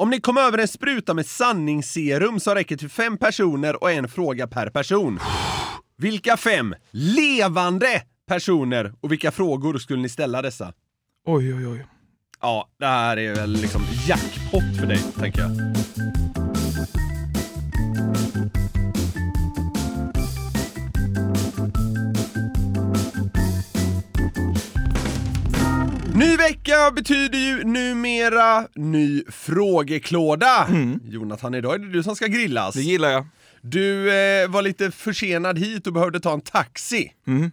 Om ni kom över en spruta med sanningsserum som räcker till fem personer och en fråga per person. Vilka fem levande personer och vilka frågor skulle ni ställa dessa? Oj, oj, oj. Ja, det här är väl liksom jackpot för dig, tänker jag. Ny vecka betyder ju numera ny frågeklåda. Jonathan, idag är det du som ska grillas. Det gillar jag. Du eh, var lite försenad hit och behövde ta en taxi.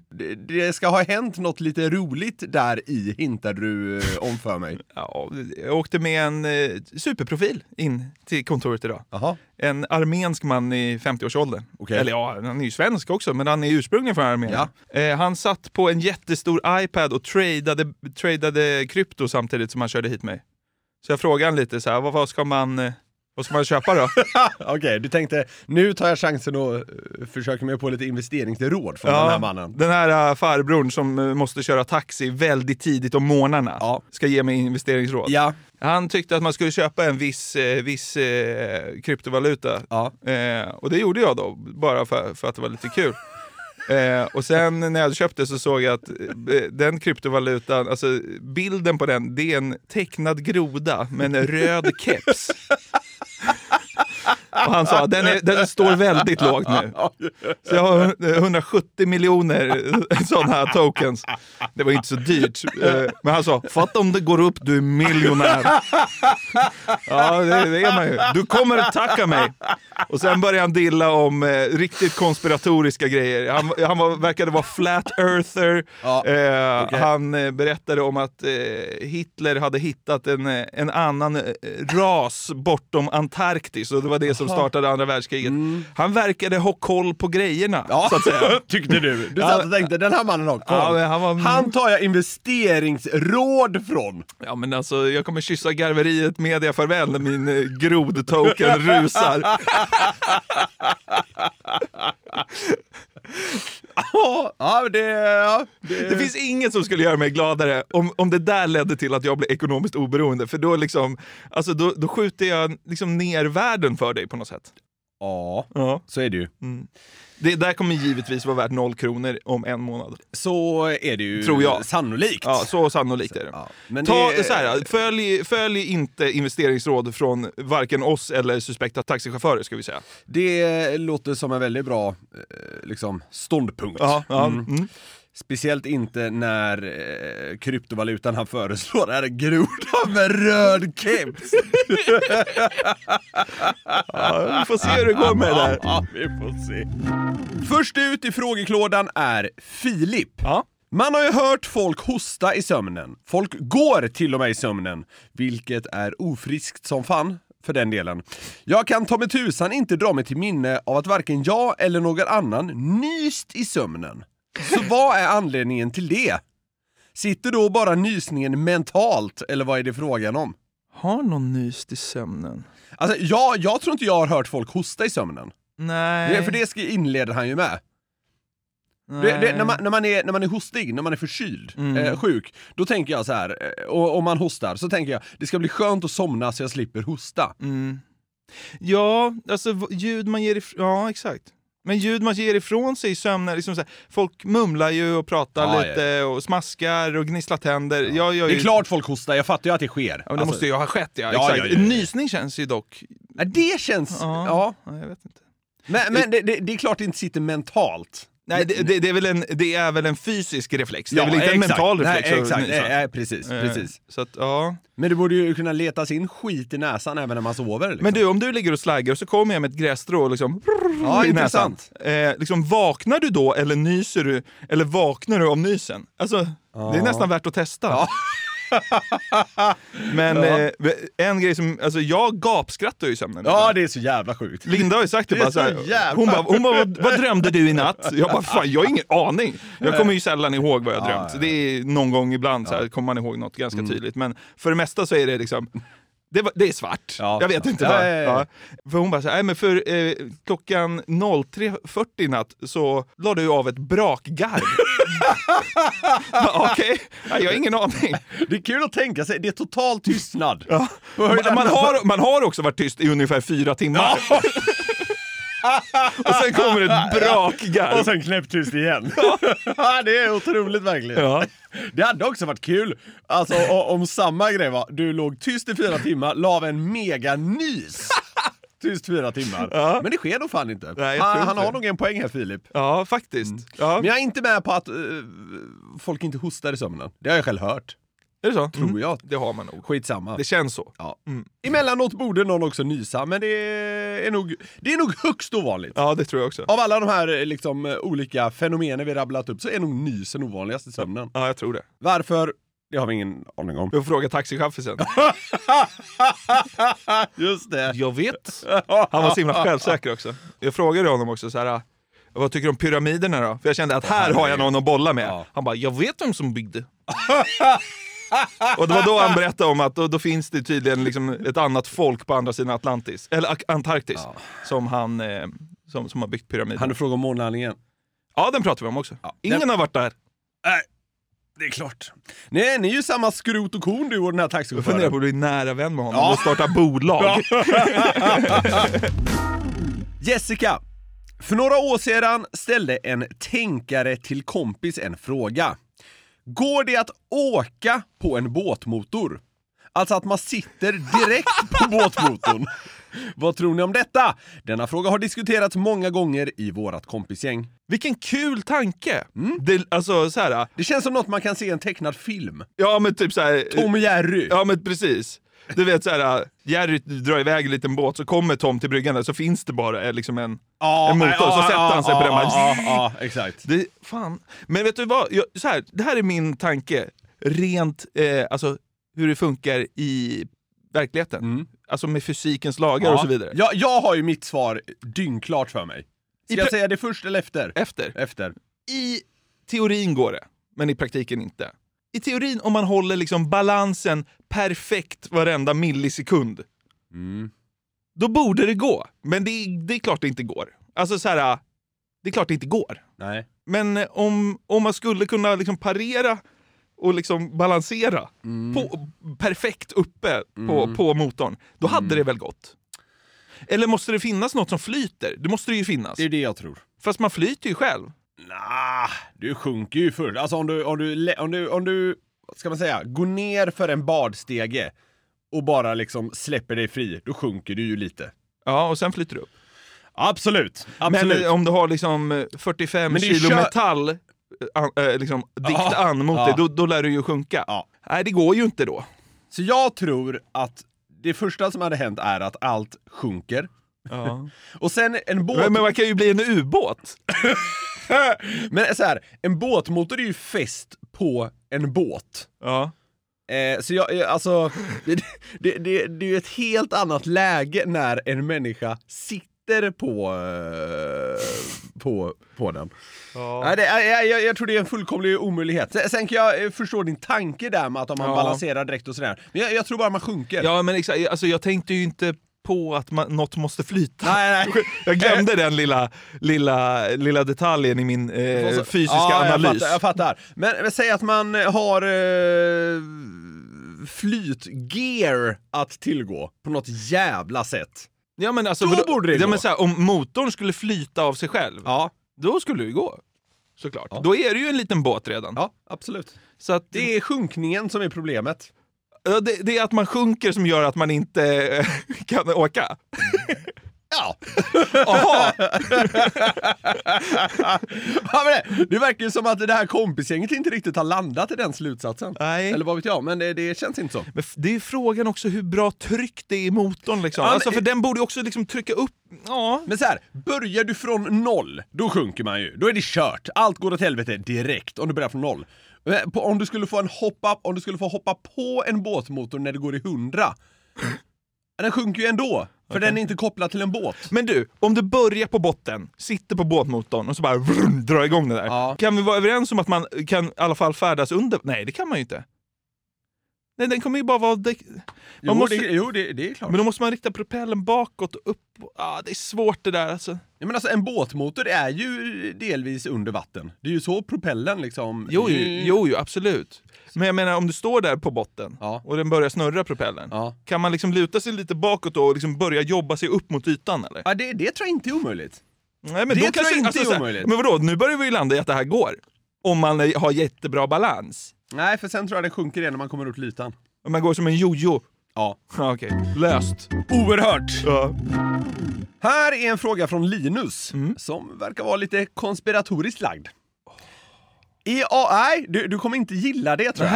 Det, det ska ha hänt något lite roligt där i, hintar du eh, om för mig. Ja, jag åkte med en eh, superprofil in till kontoret idag. Jaha. En armensk man i 50-årsåldern. Okej. Eller ja, han är ju svensk också, men han är ursprungligen från Armenien. Eh, han satt på en jättestor iPad och tradade, tradade krypto samtidigt som han körde hit mig. Så jag frågade han lite så här, vad, vad ska man... eh, Vad ska man köpa då? Okej, du tänkte nu tar jag chansen och eh, försöker mig på lite investeringsråd från den här mannen. Den här uh, farbrorn som eh, måste köra taxi väldigt tidigt om morgnarna Ja. ska ge mig investeringsråd. Ja, Han tyckte att man skulle köpa en viss, eh, viss eh, kryptovaluta. ja. Eh, och det gjorde jag då, bara för, för att det var lite kul. Eh, och sen när jag hade köpt det så såg jag att eh, den kryptovalutan, alltså bilden på den, det är en tecknad groda med en röd keps. Och han sa den, är, den står väldigt lågt nu. Så jag har 170 miljoner sådana här tokens. Det var inte så dyrt. Eh, Men han sa, fatta om det går upp, du är miljonär. Ja, det, det är man ju. Du kommer att tacka mig. Och sen började han dilla om eh, riktigt konspiratoriska grejer. Han, han var, verkade vara flat earther. Ja, Eh, okej. Han eh, berättade om att eh, Hitler hade hittat en, eh, en annan ras bortom Antarktis och det var det som startade andra världskriget. Han verkade ha koll på grejerna, Mm. Ja, så att säga. tyckte du. Du satt och tänkte, den här mannen har koll. Ja, han var- Han tar jag investeringsråd från. Ja men alltså, jag kommer kyssa garveriet media farväl när min eh, grodtoken rusar. Ja, det, ja, det, Det finns inget som skulle göra mig gladare om, om det där ledde till att jag blev ekonomiskt oberoende. För då, liksom, alltså, då, då skjuter jag liksom ner världen för dig på något sätt. Ja, Ja. så är det ju. Det där kommer givetvis vara värt noll kronor om en månad. Så är det ju Tror jag. sannolikt. Ja, så sannolikt är det. Ja, men Ta, det- så här, följ, följ inte investeringsråd från varken oss eller suspekta taxichaufförer ska vi säga. Det låter som en väldigt bra eh, liksom, ståndpunkt. Ja, ja, Mm. mm. Speciellt inte när eh, kryptovalutan han föreslår är en groda med röd keps. Ja, vi får se hur det går med det där. Ja, vi får se. Först ut i frågeklådan är Filip. Ja. Man har ju hört folk hosta i sömnen. Folk går till och med i sömnen, vilket är ofriskt som fan för den delen. Jag kan ta med tusan inte dra mig till minne av att varken jag eller någon annan nyst i sömnen. Så vad är anledningen till det? Sitter då bara nysningen mentalt, eller vad är det frågan om? Har någon nyst i sömnen? Alltså, jag, jag tror inte jag har hört folk hosta i sömnen. Nej. Det, för det ska, inleder han ju med. Det, det, när, man, när, man är, när man är hostig, när man är förkyld, Mm. eh, sjuk, då tänker jag så här, eh, och om man hostar, så tänker jag det ska bli skönt att somna så jag slipper hosta. Mm. Ja, alltså ljud man ger ifrån... Ja, exakt. Men ljud man ger ifrån sig i sömnen, liksom så här, folk mumlar ju och pratar Ja, lite och smaskar och gnisslar tänder. Jag gör Det ju... är klart folk hostar, jag fattar ju att det sker. Ja, men det Alltså, måste ju ha skett ja. Ja, exakt. ja, ja, ja. Nysning känns ju dock... ja, det känns... Ja, Ja. ja. jag vet inte. Men, men det, det, det är klart det inte sitter mentalt. Nej, det, det, det, är väl en, det är väl en fysisk reflex? Det är väl inte en exakt. mental reflex? Nej, exakt. Nej, nej, precis, Eh, precis. Så att, ja. Men det borde ju kunna letas in skit i näsan även när man sover. Liksom. Men du, om du ligger och slaggar och så kommer jag med ett grässtrå och liksom, Ja, i näsan. intressant. Eh, liksom, vaknar du då eller nyser du? Eller vaknar du av nysen? Alltså, det är nästan värt att testa. Ja. Men Ja. eh, en grej som, alltså jag gapskrattar ju i sömnen. Ja, det är så jävla sjukt. Linda har ju sagt det, Det bara så här, hon bara, hon bara vad, vad drömde du i natt? Jag bara, fan jag har ingen aning. Jag kommer ju sällan ihåg vad jag Ja, drömt. ja, ja. Det är någon gång ibland så här, kommer man ihåg något ganska Mm. tydligt. Men för det mesta så är det liksom, det, var- det är svart. Ja. Jag vet inte Ja, ja, ja. För hon bara så här, "Nej, men för eh, klockan 03.40 i natt så la du av ett brakgarv. Okej, Nej, jag har ingen aning. Det är kul att tänka sig, det är total tystnad. Man, man, har, man har också varit tyst i ungefär fyra timmar. och sen kommer ett brakgarv. Och sen knäpptyst igen. det är otroligt verkligen. Ja. Det hade också varit kul alltså, om samma grej var, du låg tyst i fyra timmar, la av en meganys. Tyst fyra timmar. Ja. Men det sker nog fan inte. Nej, han han har nog en poäng här Filip. Ja, faktiskt. Ja. Men jag är inte med på att eh, folk inte hostar i sömnen. Det har jag själv hört. Är det så? Tror Mm. jag. Det har man nog. Skitsamma. Det känns så. Ja. Mm. Emellanåt borde någon också nysa, men det är nog, det är nog högst ovanligt. Ja, det tror jag också. Av alla de här eh, liksom, eh, olika fenomenen vi rabblat upp så är nog nysen ovanligast i sömnen. Ja, jag tror det. Varför? Det har vi ingen aning om. Du får fråga taxichaffisen. Just det. jag vet. Han var så himla självsäker också. Jag frågade honom också så här. Vad tycker du om pyramiderna då? För jag kände att här har jag någon att bolla med. Ja. Han bara, jag vet vem som byggde. Och det var då han berättade om att då, då finns det tydligen liksom ett annat folk på andra sidan Atlantis, eller Antarktis, Ja. som, han, eh, som, som har byggt pyramiderna. Han du fråga om månlandningen? Ja, den pratar vi om också. Ja. Ingen Den- har varit där. Nej, det är klart. Nej, ni är ju samma skrot och korn du och den här Jag funderar taxichauffören. på att bli nära vän med honom Ja. och starta bolag. Jessica, för några år sedan ställde en tänkare till kompis en fråga. Går det att åka på en båtmotor? Alltså att man sitter direkt på båtmotorn. Vad tror ni om detta? Denna fråga har diskuterats många gånger i vårat kompisgäng. Vilken kul tanke! Mm. Det, alltså så här, Det känns som något man kan se i en tecknad film. ja men typ så här. Tom och Jerry. Ja men precis. Du vet så här, Jerry drar iväg en liten båt, så kommer Tom till bryggan där, så finns det bara eh, liksom en, Ja, en motor, ja, så sätter ja, han sig på den. bara- Ja, exakt. Det, fan. Men vet du vad? Jag, så här, det här är min tanke, rent eh, alltså, hur det funkar i verkligheten. Mm. Alltså med fysikens lagar och så vidare. Ja, jag har ju mitt svar dyngklart för mig. Ska jag säga det först eller efter? Efter. Efter. I teorin går det, men i praktiken inte. I teorin, om man håller liksom balansen perfekt varenda millisekund, Mm. då borde det gå. Men det, det är klart det inte går. Alltså så här, det är klart det inte går. Nej. Men eh, om, om man skulle kunna liksom parera och liksom balansera på, perfekt uppe på, Mm. på motorn, då hade Mm. det väl gått? Eller måste det finnas något som flyter? Det måste det ju finnas. Det är det jag tror. Fast man flyter ju själv. Nah, du sjunker ju först. Alltså om du, om du, om du, om du, vad ska man säga, går ner för en badstege och bara liksom släpper dig fri, då sjunker du ju lite. Ja, och sen flyter det upp. Absolut, absolut. Men eh, om du har liksom eh, 45 Men det är kilo kö- metall eh, an, eh, liksom, dikt Ja, an mot ja. dig, då, då lär du ju sjunka. Ja. Nej, det går ju inte då. Så jag tror att det första som hade hänt är att allt sjunker. Och sen en båt... Men, men man kan ju bli en ubåt. Men så här, en båtmotor är ju fäst på en båt. Ja. Eh, så jag, eh, alltså, det, det, det, det är ju ett helt annat läge när en människa sitter på, eh, på, på den. Nej, det, är- jag, jag, jag tror det är en fullkomlig omöjlighet. Sen, sen kan jag eh, förstå din tanke där med att om man Ja. balanserar direkt och sådär. Men jag, jag tror bara man sjunker. Ja, men exakt. Alltså, jag tänkte ju inte på att man, något måste flyta. Nej, nej. Jag glömde den lilla, lilla, lilla detaljen i min eh, fysiska ja, analys. Jag fattar, jag fattar. Men, men säg att man har eh, flytgear att tillgå på något jävla sätt. Ja, men alltså, Då vadå- borde det ja, gå. men så här, Om motorn skulle flyta av sig själv, Ja, då skulle det gå. Såklart. Ja. Då är det ju en liten båt redan. ja absolut. Så att, Det är sjunkningen som är problemet. Det, det är att man sjunker som gör att man inte eh, kan åka. Ja. Jaha, ja men det, det verkar ju som att det här kompisgänget inte riktigt har landat i den slutsatsen. Nej. Eller vad vet jag, men det, det känns inte så. men det är frågan också hur bra tryck det är i motorn. Liksom. Ja, alltså, för den borde ju också liksom trycka upp... Ja. Men så här, börjar du från noll, då sjunker man ju. Då är det kört. Allt går åt helvete direkt om du börjar från noll. Eh, På, om du skulle få en hoppa, om du skulle få hoppa på en båtmotor när det går i hundra, den sjunker ju ändå. För den är inte kopplad till en båt. Men du, om du börjar på botten, sitter på båtmotorn och så bara vrum, drar igång det där. Ja. Kan vi vara överens om att man kan i alla fall färdas under? Nej, det kan man ju inte. Nej, den kommer ju bara vara... däck- Jo, måste- det, jo det, det är klart. Men då måste man rikta propellen bakåt och upp. Ah, det är svårt det där alltså. Ja, men alltså, en båtmotor är ju delvis under vatten. Det är ju så propellen liksom... Jo, jo, jo, jo absolut. Men jag menar om du står där på botten Ja. och den börjar snurra propellen. Ja. Kan man liksom luta sig lite bakåt då och liksom börja jobba sig upp mot ytan eller? Ja, det, det tror jag inte är omöjligt. Nej, men Det då tror kanske, jag inte alltså, är omöjligt. Men vadå, nu börjar vi ju landa i att det här går. Om man har jättebra balans. Nej, för sen tror jag den sjunker igen när man kommer upp till ytan. Om man går som en jojo. Ja. Ja, Okej, löst. Oerhört! Ja. Här är en fråga från Linus, som verkar vara lite konspiratoriskt lagd. I, a- nej, du, du kommer inte gilla det tror jag.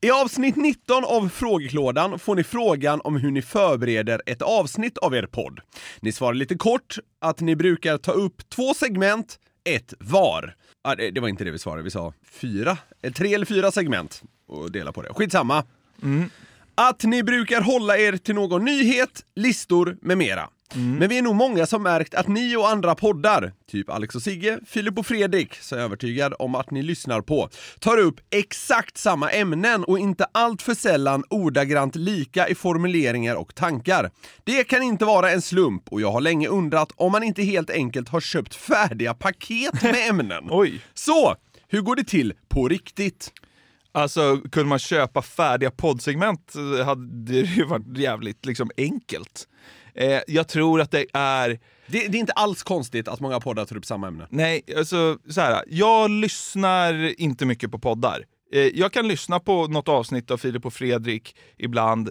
I avsnitt 19 av frågeklådan får ni frågan om hur ni förbereder ett avsnitt av er podd. Ni svarar lite kort att ni brukar ta upp två segment, ett var. Ah, det, det var inte det vi svarade, vi sa fyra, tre eller fyra segment och dela på det. Skitsamma. Att ni brukar hålla er till någon nyhet, listor med mera. Men vi är nog många som märkt att ni och andra poddar, typ Alex och Sigge, Filip och Fredrik, så är jag övertygad om att ni lyssnar på, tar upp exakt samma ämnen och inte allt för sällan ordagrant lika i formuleringar och tankar. Det kan inte vara en slump och jag har länge undrat om man inte helt enkelt har köpt färdiga paket med ämnen. Oj. Så, hur går det till på riktigt? Alltså, kunde man köpa färdiga poddsegment eh, hade det ju varit jävligt liksom, enkelt. Eh, jag tror att det är... Det, det är inte alls konstigt att många poddar tar upp samma ämne. Nej, alltså så här. Jag lyssnar inte mycket på poddar. Eh, jag kan lyssna på något avsnitt av Filip och Fredrik ibland,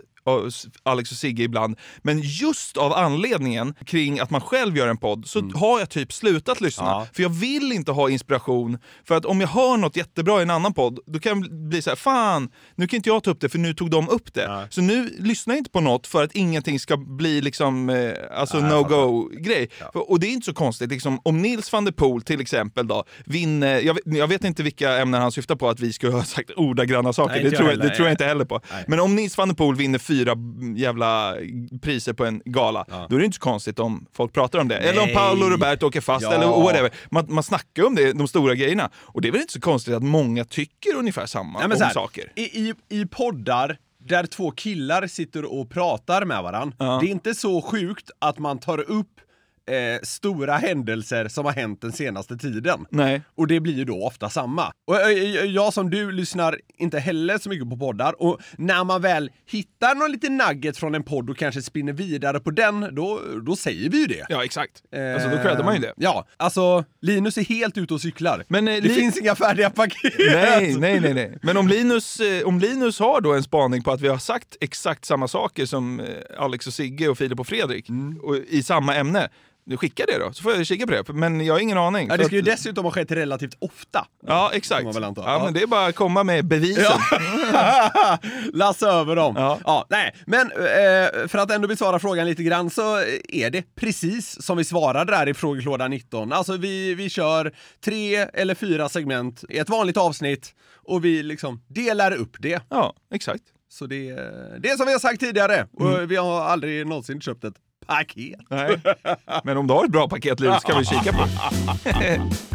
Alex och Sigge ibland. Men just av anledningen kring att man själv gör en podd så har jag typ slutat lyssna. Ja. För jag vill inte ha inspiration. För att om jag hör något jättebra i en annan podd, då kan jag bli så här: fan, nu kan inte jag ta upp det för nu tog de upp det. Nej. Så nu lyssnar jag inte på något för att ingenting ska bli liksom, eh, alltså no-go-grej. För- Och det är inte så konstigt, liksom, om Nils van der Poel till exempel då, vinner, jag vet, jag vet inte vilka ämnen han syftar på att vi skulle ha sagt ordagranna saker, Nej, det, tror jag det tror jag inte heller på. Nej. Men om Nils van der Poel vinner fyra jävla priser på en gala, då är det inte så konstigt om folk pratar om det. Eller om Nej. Paolo Roberto åker fast, Ja. eller whatever. Man, man snackar om det, de stora grejerna. Och det är väl inte så konstigt att många tycker ungefär samma Nej, om här, saker. I, i, I poddar där två killar sitter och pratar med varandra, Ja. det är inte så sjukt att man tar upp eh, stora händelser som har hänt den senaste tiden. Nej. Och det blir ju då ofta samma. Och eh, jag som du lyssnar inte heller så mycket på poddar och när man väl hittar någon liten nugget från en podd och kanske spinner vidare på den, då, då säger vi ju det. Ja, exakt. Alltså, då creddar man ju det. Ja, alltså Linus är helt ute och cyklar. Men, eh, det finns inga färdiga paket. Nej, nej, nej, nej. Men om Linus, eh, om Linus har då en spaning på att vi har sagt exakt samma saker som eh, Alex och Sigge och Filip och Fredrik Mm. och i samma ämne, skicka det då, så får jag kika på det. Men jag har ingen aning. Ja, det ska ju att- dessutom ha skett relativt ofta. Ja, exakt. Ja, Ja. men det är bara att komma med bevisen. Ja. Lassa över dem. Ja. Ja. nej, men eh, för att ändå besvara frågan lite grann så är det precis som vi svarade där i frågelåda 19. Alltså vi, vi kör tre eller fyra segment i ett vanligt avsnitt och vi liksom delar upp det. Ja, exakt. Så det, det är som vi har sagt tidigare och Mm. vi har aldrig någonsin köpt ett paket. Nej. Men om du har ett bra paket Linus kan vi kika på.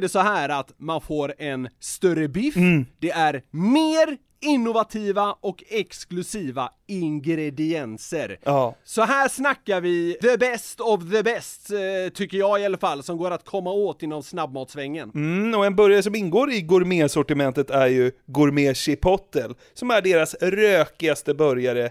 det så här att man får en större biff, det är mer innovativa och exklusiva ingredienser. Ja. Så här snackar vi the best of the best, eh, tycker jag i alla fall, som går att komma åt inom snabbmatsvängen. Mm, och en burgare som ingår i gourmetsortimentet är ju Gourmet Chipotle, som är deras rökigaste burgare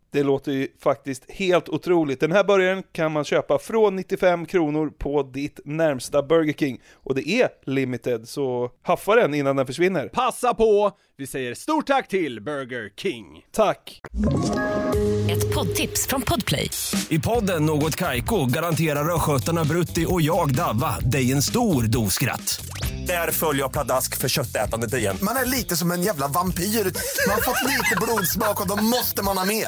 Det låter ju faktiskt helt otroligt. Den här burgaren kan man köpa från 95 kronor på ditt närmsta Burger King. Och det är limited, så haffa den innan den försvinner. Passa på! Vi säger stort tack till Burger King. Tack! Ett poddtips från Podplay. I podden Något Kaiko garanterar östgötarna Brutti och jag, Davva, dig en stor dos skratt. Där följer jag pladask för köttätandet igen. Man är lite som en jävla vampyr. Man har fått lite blodsmak och då måste man ha mer.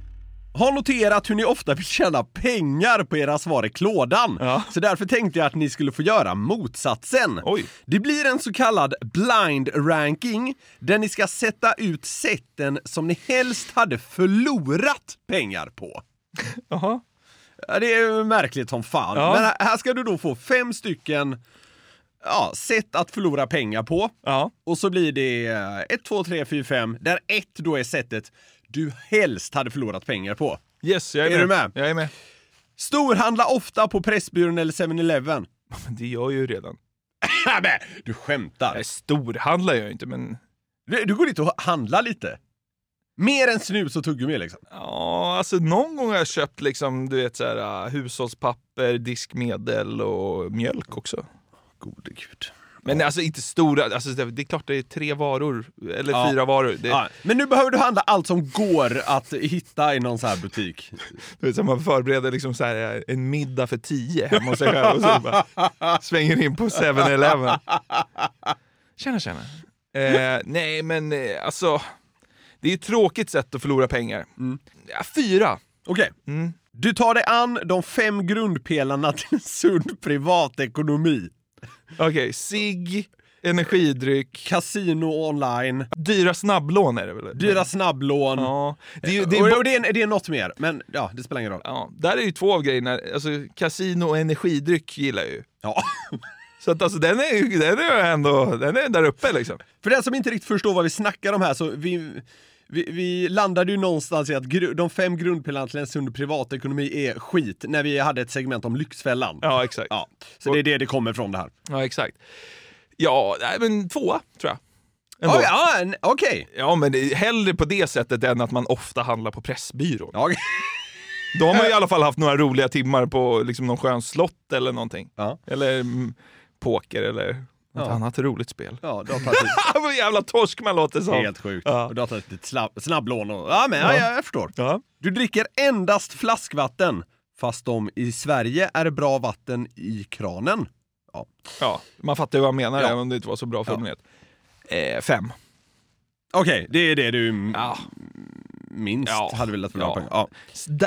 har noterat hur ni ofta vill tjäna pengar på era svar i klådan. Ja. Så därför tänkte jag att ni skulle få göra motsatsen. Oj. Det blir en så kallad blind ranking där ni ska sätta ut sätten som ni helst hade förlorat pengar på. Jaha. Ja, det är märkligt som fan. Ja. Men här- ska du då få fem stycken ja, sätt att förlora pengar på. Ja. Och så blir det 1, 2, 3, 4, 5, där ett då är sättet du helst hade förlorat pengar på. Yes, jag är, Är med. du med? Jag är med. Storhandla ofta på Pressbyrån eller 7-Eleven. Men det gör jag ju redan. Nej, du skämtar. Jag storhandlar jag inte, men Du, du går dit och handlar lite. Mer än snus och tuggummi liksom. Ja, alltså någon gång har jag köpt liksom, du vet så här, uh, hushållspapper, diskmedel och mjölk också. Gode gud. Men alltså inte stora, alltså det är klart det är tre varor, eller Ja. fyra varor. Det, Ja, men nu behöver du handla allt som går att hitta i någon sån här butik. Du vet, så man förbereder liksom så här, uh, en middag för tio hemma hos sig själv och så bara svänger in på 7-Eleven. Tjena tjena. Eh, nej men eh, alltså, det är ju ett tråkigt sätt att förlora pengar. Ja, fyra. Okej. Mm. Du tar dig an de fem grundpelarna till en sund privatekonomi. Okej, sig, energidryck, Kasino online, dyra snabblån är det väl? dyra snabblån. Ja, det är, det är, och, det, är, det är något mer, men ja, det spelar ingen roll. ja, där är ju två av grejerna. Alltså, kasino och energidryck gillar jag ju. Ja. Så att alltså, den är ju den är ju ändå den är där uppe liksom. För den som inte riktigt förstår vad vi snackar om här så vi, vi, vi landade ju någonstans i att de fem grundpelarna till en sund privatekonomi är skit när vi hade ett segment om Lyxfällan. Ja, exakt. Ja, så det är det det kommer från det här. Ja, exakt. Ja, men tvåa tror jag. Ändå. Ja, okej. Ja, men hellre på det sättet än att man ofta handlar på Pressbyrån. Ja. Då har man i alla fall haft några roliga timmar på liksom, någon skön slott eller någonting. Ja. Eller mm, poker eller något Ja. annat roligt spel. Ja, Vad jävla torsk man låter som. Helt sjukt. Ja. Och du har tagit ett snabblån och... Ja, men ja. Ja. Ja, jag förstår. Ja. Du dricker endast flaskvatten, fast de i Sverige är bra vatten i kranen. Ja. ja, man fattar ju vad jag menar Ja. även om det inte var så bra formulerat. Eh, fem. Okej, det är det du Ja. Minst Ja. hade velat förlora Ja. pengar.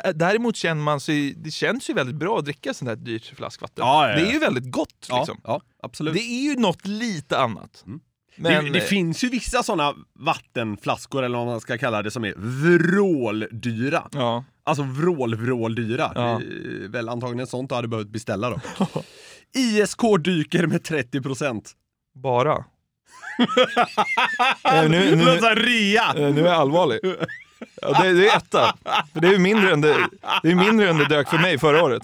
Ja. Däremot känner man sig, det känns ju väldigt bra att dricka sånt här dyrt flaskvatten. Ja, ja, ja. Det är ju väldigt gott liksom. ja, absolut. Det är ju något lite annat. Mm. Men, det, det eh, finns ju vissa sådana vattenflaskor, eller vad man ska kalla det, som är vråldyra. Ja. Alltså vrål, vråldyra. Ja. Det är väl antagligen sånt du hade behövt beställa då. ISK dyker med 30%. Bara. Eh, nu, nu, här rea! eh, nu är jag allvarlig. Ja, det, det är etta. För det är ju mindre än det, det, är mindre än det dök för mig förra året.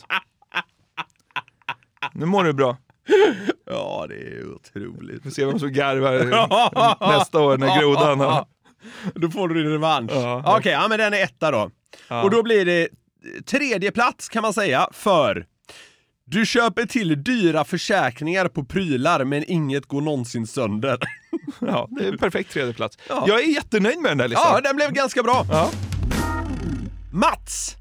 Nu mår du bra. Ja, det är otroligt. Vi får se vem som garvar nästa år när grodan har... Då får du din revansch. Ja. Okej, ja men den är etta då. Ja. Och då blir det tredje plats kan man säga för du köper till dyra försäkringar på prylar men inget går någonsin sönder. Ja, det är en perfekt tredje plats. Ja. Jag är jättenöjd med den där listan. Ja, den blev ganska bra. Ja. Mats!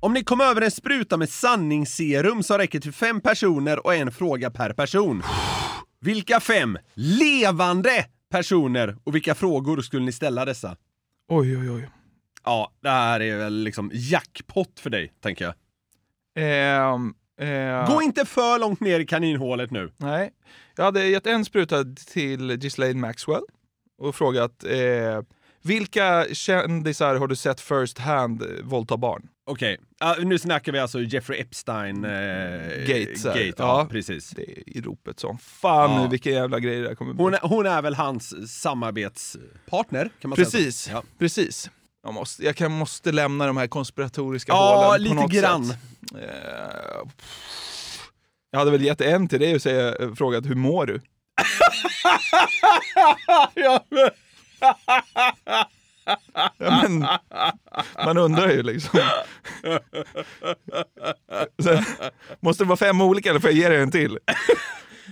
Om ni kom över en spruta med sanningsserum som räcker till fem personer och en fråga per person. Vilka fem levande personer och vilka frågor skulle ni ställa dessa? Oj, oj, oj. Ja, det här är väl liksom jackpot för dig, tänker jag. Ehm, eh, Gå inte för långt ner i kaninhålet nu. Nej. Jag hade gett en spruta till Ghislaine Maxwell och frågat eh, vilka kändisar har du sett first hand våldta barn? Okej, ja, nu snackar vi alltså Jeffrey Epstein eh, Gates. Gate, ja, Ja. precis. Det är i ropet som fan Ja. vilken jävla grej det här kommer bli. Hon är, hon är väl hans samarbetspartner, kan man säga Precis, så? Ja, precis. Jag måste, jag kan, måste lämna de här konspiratoriska ja hålen på lite något grann. sätt. Eh, jag hade väl gett en till dig och säga, frågat hur mår du? ja, men- Ja, men, man undrar ju liksom. Så, måste det vara fem olika eller får jag ge dig en till?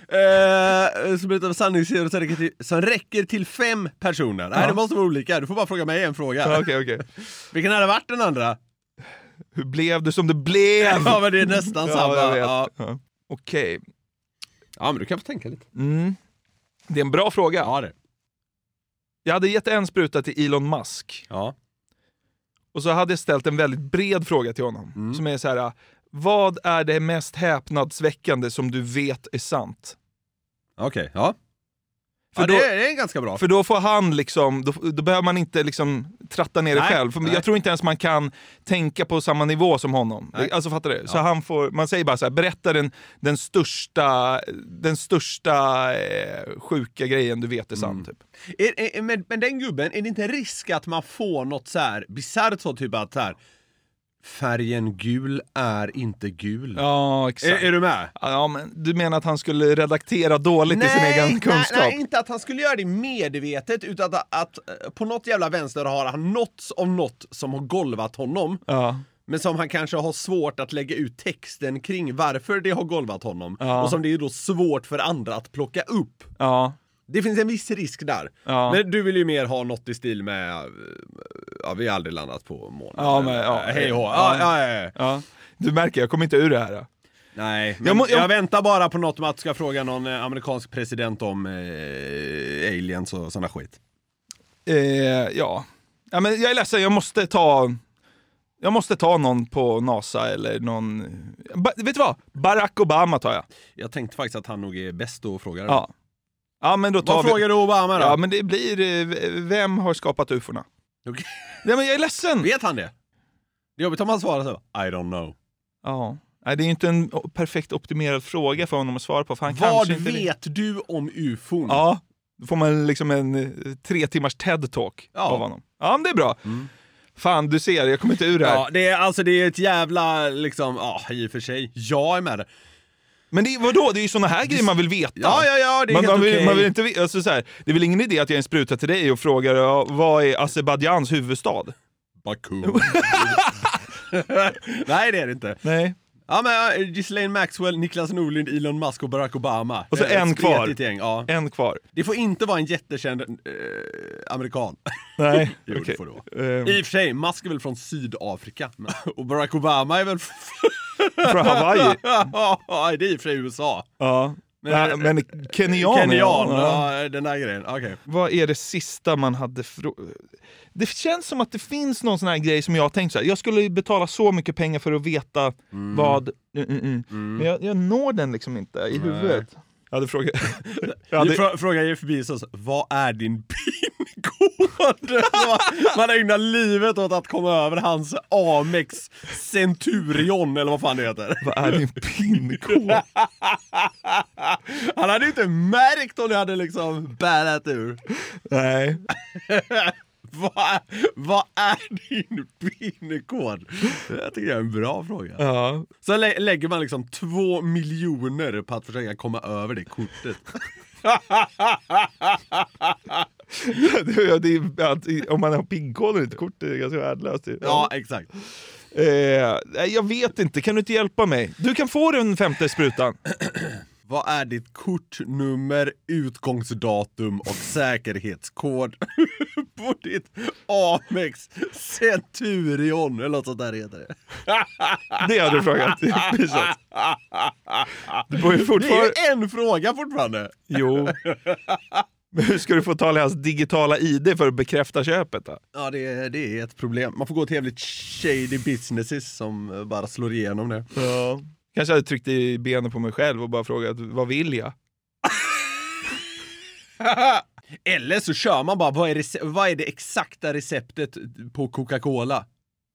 Eh, som utav sanningskedjor som räcker till, som räcker till fem personer. Nej, det måste vara olika. Du får bara fråga mig en fråga. Okej, okej. Vilken hade varit den andra? Hur blev du som du blev? Ja, men det är nästan samma. Ja, jag vet. Ja. Ja. Okej. ja, men du kan få tänka lite. Mm. Det är en bra fråga. Ja, det. Jag hade gett en spruta till Elon Musk. Ja. Och så hade jag ställt en väldigt bred fråga till honom. Mm. Som är så här. Vad är det mest häpnadsväckande som du vet är sant? Okej, ja. För ja då- det, är, det är ganska bra. För då får han liksom, då, då behöver man inte liksom tratta ner det Nej, själv. För nej. jag tror inte ens man kan tänka på samma nivå som honom. Nej. Alltså fattar du? Så Ja. han får, man säger bara så här, berätta den, den största, den största eh, sjuka grejen du vet är sann. Mm. Typ. Är, är, men, men den gubben, är det inte risk att man får något så här bisarrt så typ att så här, färgen gul är inte gul? Ja, är, exakt. är du med? Ja, men du menar att han skulle redaktera dåligt i sin egen kunskap? Nej, nej, inte att han skulle göra det medvetet, utan att, att eh, på något jävla vänster har han nåtts av något som har golvat honom. Ja. Men som han kanske har svårt att lägga ut texten kring varför det har golvat honom. Ja. Och som det är då svårt för andra att plocka upp. Ja. Det finns en viss risk där. Ja. Men du vill ju mer ha något i stil med, eh, ja vi har aldrig landat på månen. Ja, men, ja. eh, Hej och. Ja. Ja, ja, ja. Du märker, jag kommer inte ur det här. Nej, Jag jag, må- jag- väntar bara på något med att ska fråga någon eh, amerikansk president om eh, aliens och sådana skit. Eh, ja. ja, men jag är ledsen, jag måste ta... Jag måste ta någon på NASA eller någon... Ba, vet du vad? Barack Obama tar jag. Jag tänkte faktiskt att han nog är bäst att fråga. Ja. Ja, men då tar Vad vi... frågar du Obama då? Ja, men det blir... eh, Vem har skapat ufona? Okej. Nej, men jag är ledsen! Vet han det? Det är jobbigt om han svarar så. I don't know. Ja. Nej, det är ju inte en perfekt optimerad fråga för honom att svara på. För han Vad kanske inte vet du om ufon? Ja, då får man liksom en eh, tre timmars TED-talk Ja. av honom. Ja, men det är bra. Mm. Fan, du ser, jag kommer inte ur det här. Ja, det är alltså det är ett jävla liksom, ja i och för sig, jag är med det. Men det, vadå, det är ju såna här grejer man vill veta. Ja, ja, ja, det är man, helt man, vill, okej. man vill inte, alltså, så här, det är väl ingen idé att jag en spruta till dig och frågar ja, vad är Azerbajdzjans huvudstad? Baku. Nej det är det inte. Nej. Ja men Ghislaine Maxwell, Niklas Norlind, Elon Musk och Barack Obama. Och så ett en kvar. Gäng, ja. En kvar. Det får inte vara en jättekänd eh, amerikan. Nej, Jo, okej. det får det vara. Ehm, I och för sig, Musk är väl från Sydafrika. men- Och Barack Obama är väl Från Hawaii. ja, det är i och för sig USA. Ja. Men- Men, kenyan, Kenyan, ja. ja. den där grejen. Okej. Vad är det sista man hade. Det känns som att det finns någon sån här grej som jag har tänkt så här. Jag skulle betala så mycket pengar för att veta vad... Mm, mm, mm. Men jag, jag når den liksom inte i huvudet. Jag hade frågat... jag hade... Frå, fråga Jeff Bezos, vad är din pinkod? Man ägnar livet åt att komma över hans Amex Centurion eller vad fan det heter. Vad är din pinkod? Han hade ju inte märkt om det hade liksom bärat ur. Nej. Vad, vad är din pinkod? Jag tycker det är en bra fråga. Ja. Så lä- lägger man liksom två miljoner på att försöka komma över det kortet. det, är- att, om man har pinkoden i ett kort är det ganska värdelöst. ju. Ja, exakt. Eh, jag vet inte, kan du inte hjälpa mig? Du kan få den femte sprutan. Vad är ditt kortnummer, utgångsdatum och säkerhetskod på ditt Amex Centurion eller något sånt där heter det. Det hade du frågat. Precis. Du får ju Det fortfarande... är ju en fråga fortfarande. Jo. Men hur ska du få tag i hans digitala ID för att bekräfta köpet då? Ja, det är, det är ett problem. Man får gå till jävligt shady businesses som bara slår igenom det. Ja. Kanske hade tryckt i benet på mig själv och bara frågat vad vill jag? Eller så kör man bara, vad är, vad är det exakta receptet på Coca-Cola?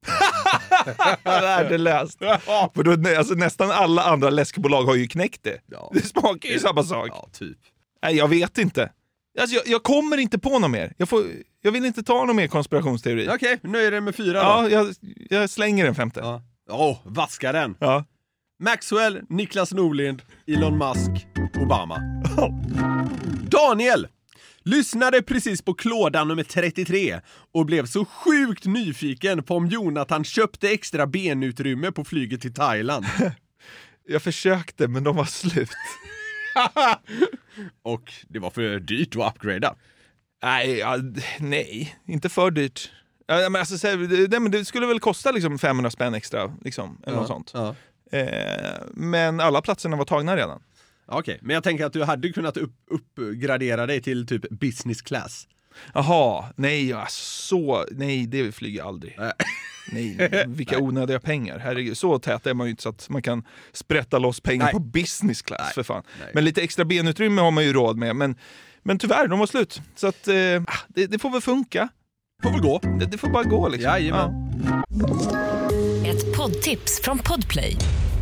Värdelöst. För då, alltså, nästan alla andra läskbolag har ju knäckt det. Ja. Det smakar ju samma sak. Ja, typ. Nej, jag vet inte. Alltså, jag, jag kommer inte på något mer. Jag, får, jag vill inte ta någon mer konspirationsteori. Okej, nu är det med fyra Ja, då. jag, jag slänger den femte. Ja. Åh, vaska den! Ja. Maxwell, Niklas Norlind, Elon Musk, Obama. Daniel! Lyssnade precis på klåda nummer 33 och blev så sjukt nyfiken på om Jonathan köpte extra benutrymme på flyget till Thailand. Jag försökte, men de var slut. och det var för dyrt att upgrada. Nej, ja, nej, inte för dyrt. Ja, men alltså, det, det, skulle väl kosta liksom 500 spänn extra, liksom, eller något sånt. Ja. Eh, men alla platserna var tagna redan. Okej, men jag tänker att du hade kunnat upp, uppgradera dig till typ business class. Jaha, nej, ja, så, nej, det flyger jag aldrig. Nej. Nej, nej, vilka onödiga pengar. Herregud, så tät är man ju inte så att man kan sprätta loss pengar Nej. på business class för fan. Nej. Men lite extra benutrymme har man ju råd med. Men, men tyvärr, de var slut. Så att, eh, det, det får väl funka. Får väl gå. Det, det får bara gå liksom. Jajamän. Ett poddtips från Podplay.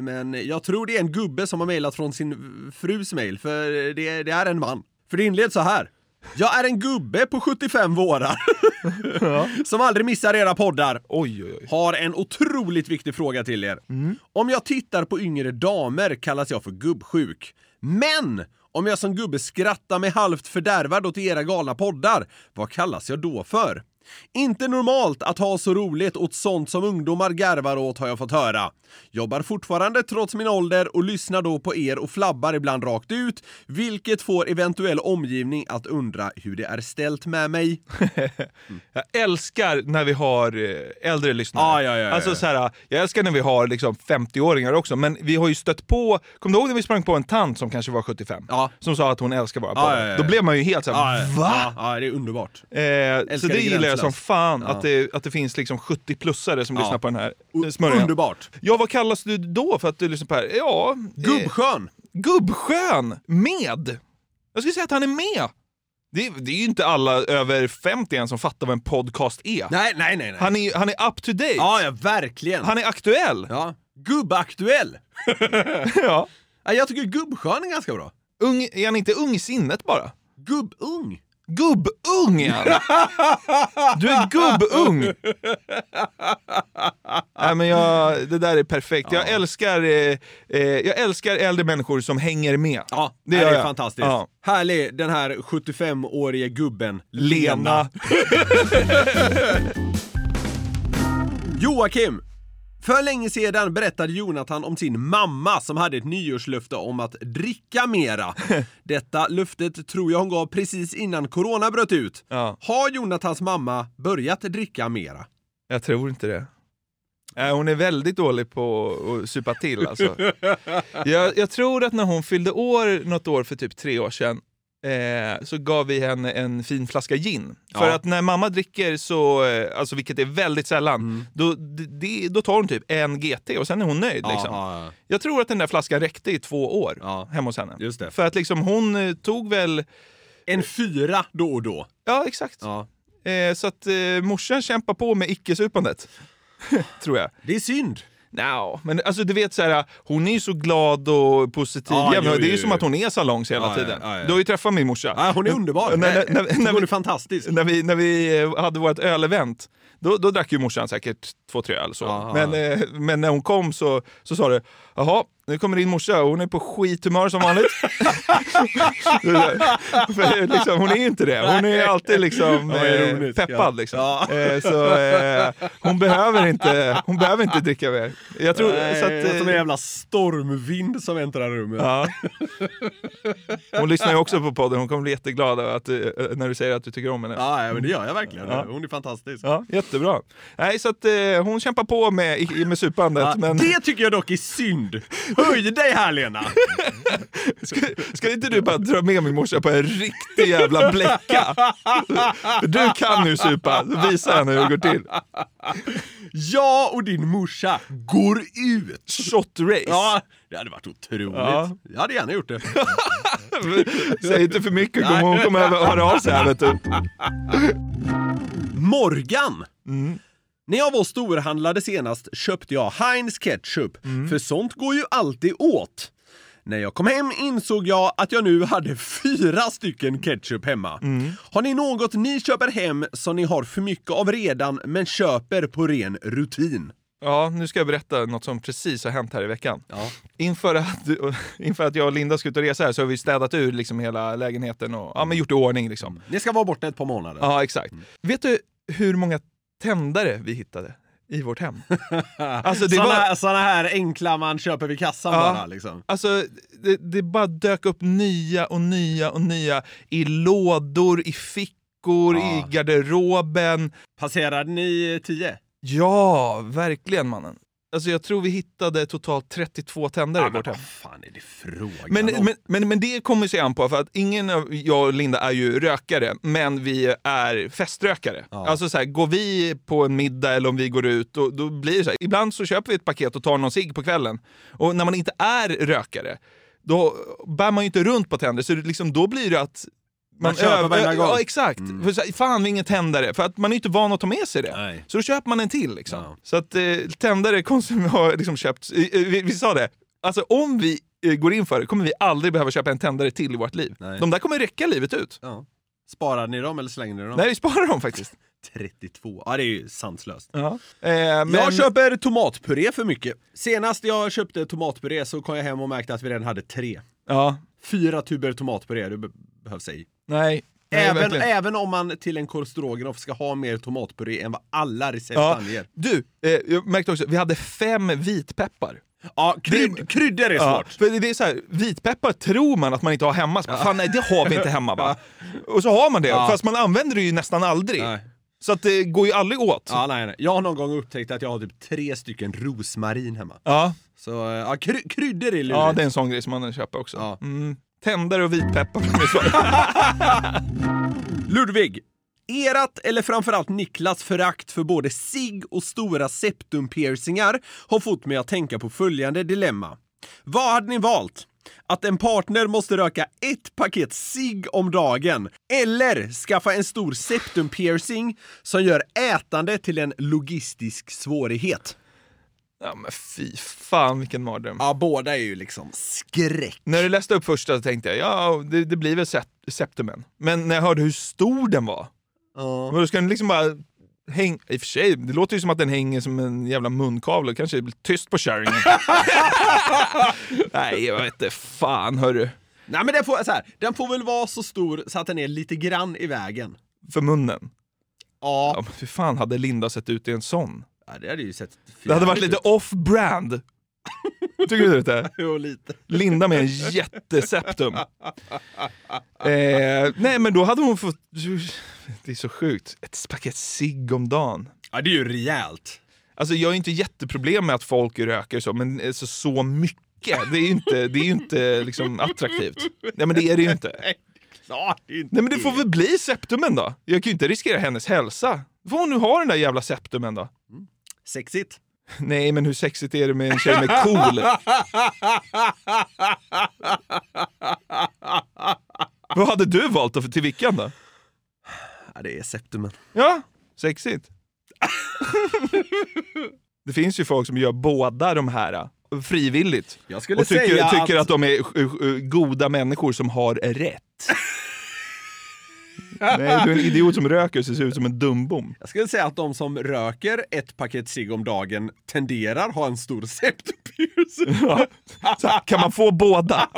Men jag tror det är en gubbe som har mejlat från sin frus mejl, för det, det är en man. För det inleds så här. Jag är en gubbe på 75 vårar som aldrig missar era poddar. Oj, oj, oj. Har en otroligt viktig fråga till er. Om jag tittar på yngre damer kallas jag för gubbsjuk. Men om jag som gubbe skrattar mig halvt fördärvad åt era galna poddar, vad kallas jag då för? Inte normalt att ha så roligt åt sånt som ungdomar garvar åt har jag fått höra. Jobbar fortfarande trots min ålder och lyssnar då på er och flabbar ibland rakt ut, vilket får eventuell omgivning att undra hur det är ställt med mig. Jag älskar när vi har eh, äldre lyssnare. Ja, ja, ja, ja. Alltså, så här, jag älskar när vi har liksom 50-åringar också, men vi har ju stött på... Kommer du ihåg när vi sprang på en tant som kanske var 75? Ja. Som sa att hon älskar våra Ja, poddar. Då blev man ju helt såhär, Ja, va? Ja, det är underbart. Eh, så det gillar jag som fan, Ja. att, det, att det finns liksom 70-plussare som Ja. lyssnar på den här eh, smörjan. Underbart. Ja, vad kallas du då för att du lyssnar på det här? Ja... eh, Gubbskön! Gubbskön! Med! Jag skulle säga att han är med. Det, det är ju inte alla över 50 än som fattar vad en podcast är. Nej, nej, nej. nej. Han är, han är up to date. Ja, ja, verkligen. Han är aktuell. Ja. Gubbaktuell! Ja, jag tycker gubbskön är ganska bra. Ung, är han inte ung i sinnet bara? Gubbung! Gubbung! Du är gubbung! Nej, men jag, det där är perfekt. Jag, älskar, eh, eh, jag älskar äldre människor som hänger med. Ja, Det det är jag. fantastiskt. Ja. Härlig, den här 75-årige gubben. Lena. Joakim! För länge sedan berättade Jonathan om sin mamma som hade ett nyårslöfte om att dricka mera. Detta löftet tror jag hon gav precis innan corona bröt ut. Ja. Har Jonathans mamma börjat dricka mera? Jag tror inte det. Nej, hon är väldigt dålig på att supa till alltså. jag, jag tror att när hon fyllde år något år för typ tre år sedan eh, så gav vi henne en fin flaska gin. För Ja. att när mamma dricker, så, eh, alltså, vilket är väldigt sällan, då, d- det, då tar hon typ en GT och sen är hon nöjd. Liksom. Ja, ja, Jag tror att den där flaskan räckte i två år Ja. hemma hos henne. just det. För att liksom hon eh, tog väl... En fyra då och då. Ja, exakt. Ja. Eh, så att eh, morsan kämpar på med icke-supandet. tror jag. Det är synd. No, men alltså du vet så här, hon är ju så glad och positiv. Ja, jämt. jo, det är ju jo, som jo. att hon är salongs hela ja, tiden. ja. Du har ju träffat min morsa. Ja, hon är underbar. När, när, när, när, hon är vi, fantastisk. när, vi, när vi eh, hade vårt ölevent, då, då drack ju morsan säkert två, tre öl. Så. Men, eh, men när hon kom så, så sa du, jaha, Nu kommer din morsa och hon är på skithumör som vanligt. För liksom, hon är inte det. Hon är alltid liksom, vad eh, roligt. peppad. Liksom. Ja. Eh, så, eh, hon, behöver inte, hon behöver inte dricka mer. Jag tror, Nej, så att, som en eh, jävla stormvind som äntrar rummet. Ja. Hon lyssnar ju också på podden, hon kommer bli jätteglad att, när du säger att du tycker om henne. Ja, men det gör jag verkligen. Ja. Hon är fantastisk. Ja, jättebra. Nej, så att hon kämpar på med, med supandet. Ja, men... Det tycker jag dock är synd. Höj dig här Lena! Ska, ska inte du bara dra med min morsa på en riktig jävla bläcka? Du kan nu supa, visa henne hur det går till. Jag och din morsa går ut! Shot-race. Ja, det hade varit otroligt. Ja. Jag hade gärna gjort det. Säg inte för mycket, hon kommer över- höra av sig här vet du. Morgan! Mm. När jag var storhandlade senast köpte jag Heinz ketchup, Mm. för sånt går ju alltid åt. När jag kom hem insåg jag att jag nu hade fyra stycken ketchup hemma. Mm. Har ni något ni köper hem som ni har för mycket av redan men köper på ren rutin? Ja, nu ska jag berätta något som precis har hänt här i veckan. Inför, att, inför att jag och Linda ska ut och resa här så har vi städat ur liksom hela lägenheten och ja, men gjort i ordning. Liksom. Ni ska vara borta ett par månader. Ja, exakt. Vet du hur många tändare vi hittade i vårt hem? Alltså, det såna, här, såna här enkla man köper vid kassan Ja. bara liksom. Alltså, det, det bara dök upp nya och nya och nya i lådor, i fickor, Ja. i garderoben. Passerade ni 10? Ja, verkligen mannen. Alltså jag tror vi hittade totalt 32 tändare i vårt hem. fan är det frågan Men, om? men, men, men det kommer sig an på, för att ingen av jag och Linda är ju rökare, men vi är feströkare. Alltså så här, går vi på en middag eller om vi går ut, då, då blir det så här. Ibland så köper vi ett paket och tar någon cigg på kvällen. Och när man inte är rökare, då bär man ju inte runt på tänder, så liksom, då blir det att Man köper varenda gång. Ja, exakt. För så fan, ingen tändare. För att man är inte van att ta med sig det. Så då köper man en till. Liksom. Så att eh, tändare konsum- har liksom köpt... eh, eh, Vi, vi sa det, alltså om vi eh, går in för det kommer vi aldrig behöva köpa en tändare till i vårt liv. De där kommer räcka livet ut. Ja. Sparade ni dem eller slängde ni dem? Nej, vi sparar dem faktiskt. 32. Ja, det är ju sanslöst. Ja. Eh, men... Jag köper tomatpuré för mycket. Senast jag köpte tomatpuré så kom jag hem och märkte att vi redan hade tre. Ja. Fyra tuber tomatpuré, det be- behövs ej. Nej. Nej, Även, även om man till en korv stroganoff ska ha mer tomatpuré än vad alla recept Ja. anger. Du, eh, jag märkte också, vi hade fem vitpeppar. Ja, krydd, kryddor är svårt. för det är så här, vitpeppar tror man att man inte har hemma. Bara, Fan nej, det har vi inte hemma va? Och så har man det, Ja. fast man använder det ju nästan aldrig. Så att det går ju aldrig åt. Ja, nej, nej. Jag har någon gång upptäckt att jag har typ tre stycken rosmarin hemma. Ja. Så eh, ja, kry kryddor är lurigt. Ja, det är en sån grej som man köper också. Mm. Tändare och vitpeppar. Ludvig, erat eller framförallt Niklas förakt för både sig och stora septumpiercingar har fått mig att tänka på följande dilemma. Vad hade ni valt? Att en partner måste röka ett paket sig om dagen eller skaffa en stor septumpiercing som gör ätande till en logistisk svårighet? Ja men fy fan vilken mardröm. Ja, båda är ju liksom skräck. När du läste upp första så tänkte jag, ja det, det blir väl sept- septumen. Men när jag hörde hur stor den var, Ja. men då ska den liksom bara hänga... I och för sig, det låter ju som att den hänger som en jävla munkavle. Kanske blir tyst på kärringen. Nej, jag vet inte. Fan hörru. Nej men den får, så här, den får väl vara så stor så att den är lite grann i vägen. För munnen. Ja. Ja, men hur fan hade Linda sett ut i en sån? Ja, det hade ju sett Det hade varit lite off-brand. Tycker du inte? Jo, lite. Linda med en jätteseptum. Eh, nej men då hade hon fått... Det är så sjukt. Ett paket cigg om dagen. Ja, det är ju rejält. Alltså jag har inte jätteproblem med att folk röker så, men alltså, så mycket, det är ju inte, det är inte liksom, attraktivt. Nej men det är det ju. Nej, inte Nej men det får väl bli septumen då. Jag kan ju inte riskera hennes hälsa. Får hon nu ha den där jävla septumen då? Sexigt. Nej men hur sexigt är det med en tjej med cool? Vad hade du valt då för till vilken då? Ja, det är septumen. Ja, sexigt. det finns ju folk som gör båda de här uh, frivilligt. Jag skulle och tycker, säga tycker att... att- de är goda människor som har rätt. Nej, du är en idiot som röker så ser ut som en dumbom. Jag skulle säga att de som röker ett paket cigg om dagen tenderar ha en stor septopiercing. Ja. Här, kan man få båda?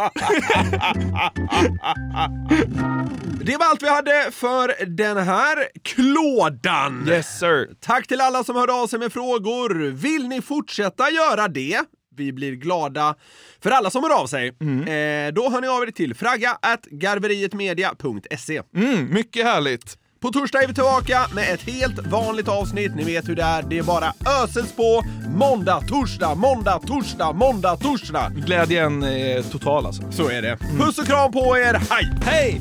Det var allt vi hade för den här klådan. Yes sir. Tack till alla som hörde av sig med frågor. Vill ni fortsätta göra det? Vi blir glada för alla som hör av sig. Eh, då hör ni av er till fragga at garverietmedia.se. Mm, mycket härligt. På torsdag är vi tillbaka med ett helt vanligt avsnitt. Ni vet hur det är. Det är bara öses på. Måndag, torsdag, måndag, torsdag, måndag, torsdag. Glädjen är total alltså. Så är det. Puss och kram på er. Hej! Hej!